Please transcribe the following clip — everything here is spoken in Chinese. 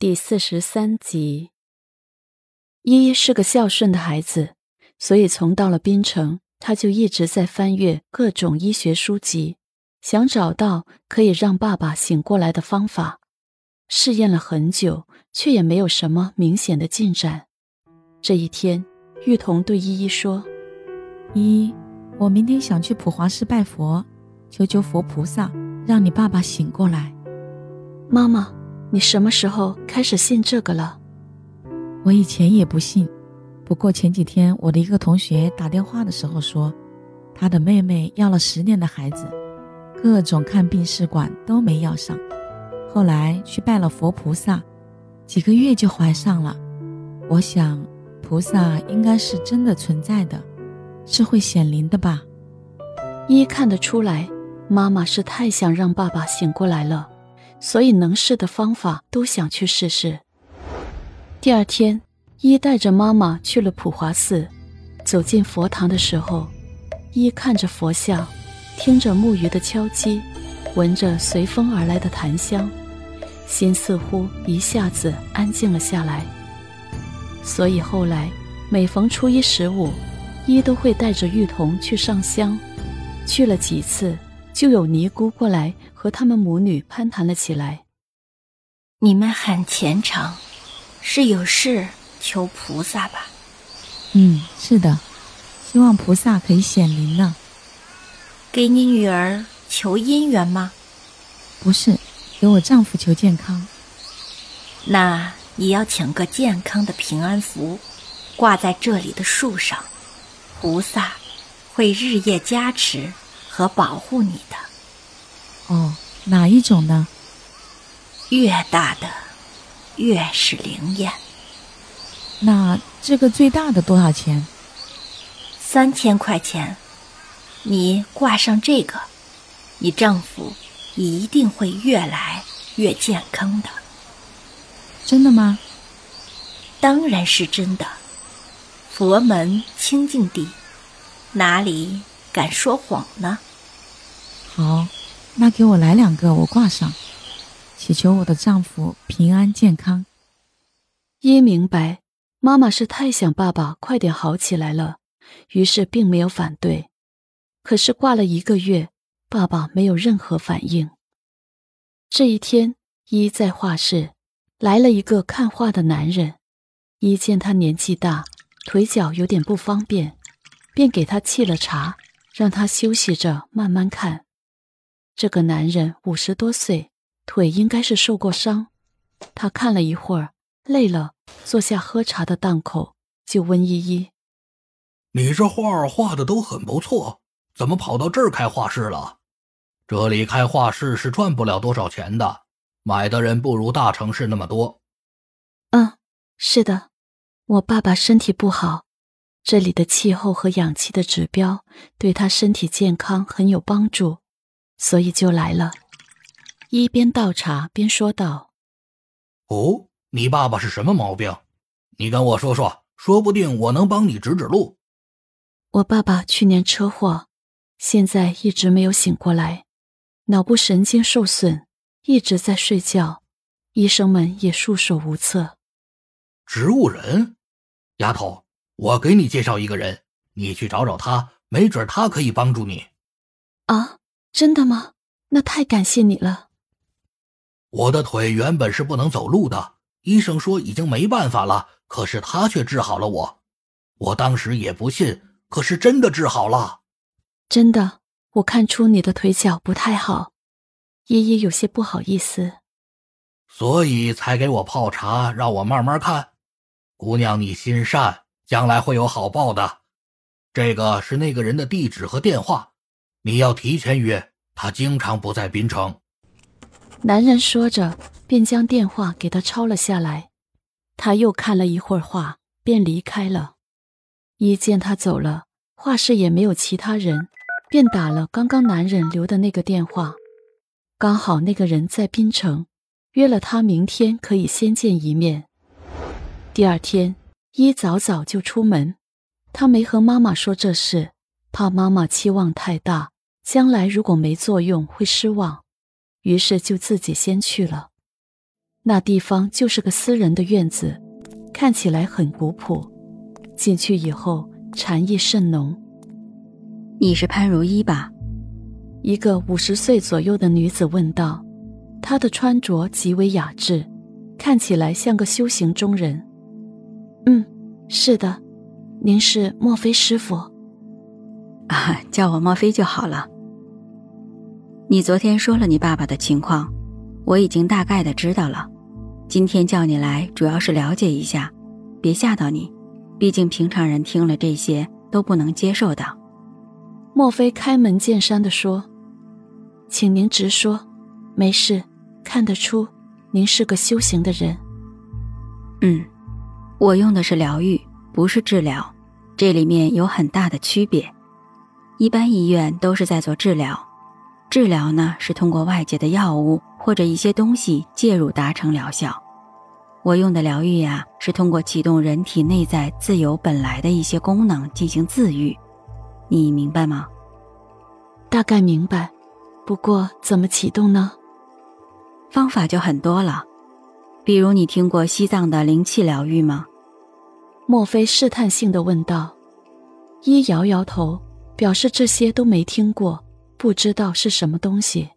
第四十三集。依依是个孝顺的孩子，所以从到了槟城，他就一直在翻阅各种医学书籍，想找到可以让爸爸醒过来的方法。试验了很久，却也没有什么明显的进展。这一天，玉彤对依依说：“依依，我明天想去普华寺拜佛，求求佛菩萨，让你爸爸醒过来。”妈妈。你什么时候开始信这个了？我以前也不信，不过前几天我的一个同学打电话的时候说，他的妹妹要了十年的孩子，各种看病试管都没要上，后来去拜了佛菩萨，几个月就怀上了。我想，菩萨应该是真的存在的，是会显灵的吧？一看得出来，妈妈是太想让爸爸醒过来了。所以能试的方法都想去试试。第二天，一带着妈妈去了普华寺。走进佛堂的时候，一看着佛像，听着木鱼的敲击，闻着随风而来的檀香，心似乎一下子安静了下来。所以后来，每逢初一十五，一都会带着玉童去上香。去了几次。就有尼姑过来和他们母女攀谈了起来。你们很虔诚，是有事求菩萨吧？嗯，是的，希望菩萨可以显灵呢。给你女儿求姻缘吗？不是，给我丈夫求健康。那你要请个健康的平安符，挂在这里的树上，菩萨会日夜加持。和保护你的，哦，哪一种呢？越大的越是灵验。那这个最大的多少钱？三千块钱。你挂上这个，你丈夫一定会越来越健康的。真的吗？当然是真的。佛门清净地，哪里？敢说谎呢？好，那给我来两个，我挂上，祈求我的丈夫平安健康。一明白，妈妈是太想爸爸快点好起来了，于是并没有反对。可是挂了一个月，爸爸没有任何反应。这一天，一在画室来了一个看画的男人，一见他年纪大，腿脚有点不方便，便给他沏了茶。让他休息着，慢慢看。这个男人五十多岁，腿应该是受过伤。他看了一会儿，累了，坐下喝茶的档口，就问依依：“你这画画的都很不错，怎么跑到这儿开画室了？这里开画室是赚不了多少钱的，买的人不如大城市那么多。”“嗯，是的，我爸爸身体不好。”这里的气候和氧气的指标对他身体健康很有帮助，所以就来了。一边倒茶边说道：“哦，你爸爸是什么毛病？你跟我说说，说不定我能帮你指指路。”我爸爸去年车祸，现在一直没有醒过来，脑部神经受损，一直在睡觉，医生们也束手无策。植物人，丫头。我给你介绍一个人，你去找找他，没准他可以帮助你。啊，真的吗？那太感谢你了。我的腿原本是不能走路的，医生说已经没办法了，可是他却治好了我。我当时也不信，可是真的治好了。真的，我看出你的腿脚不太好，爷爷有些不好意思，所以才给我泡茶，让我慢慢看。姑娘，你心善。将来会有好报的，这个是那个人的地址和电话，你要提前约。他经常不在槟城。男人说着，便将电话给他抄了下来。他又看了一会儿画，便离开了。一见他走了，画室也没有其他人，便打了刚刚男人留的那个电话。刚好那个人在槟城，约了他明天可以先见一面。第二天。一早早就出门，他没和妈妈说这事，怕妈妈期望太大，将来如果没作用会失望，于是就自己先去了。那地方就是个私人的院子，看起来很古朴。进去以后，禅意甚浓。你是潘如一吧？一个五十岁左右的女子问道。她的穿着极为雅致，看起来像个修行中人。嗯，是的，您是莫非师傅？啊，叫我莫非就好了。你昨天说了你爸爸的情况，我已经大概的知道了。今天叫你来，主要是了解一下，别吓到你。毕竟平常人听了这些都不能接受的。莫非开门见山的说：“请您直说，没事。看得出，您是个修行的人。”嗯，我用的是疗愈，不是治疗，这里面有很大的区别。一般医院都是在做治疗，治疗呢是通过外界的药物或者一些东西介入达成疗效。我用的疗愈呀，是通过启动人体内在自由本来的一些功能进行自愈，你明白吗？大概明白，不过怎么启动呢？方法就很多了，比如你听过西藏的灵气疗愈吗？莫非试探性的问道。一摇摇头，表示这些都没听过，不知道是什么东西。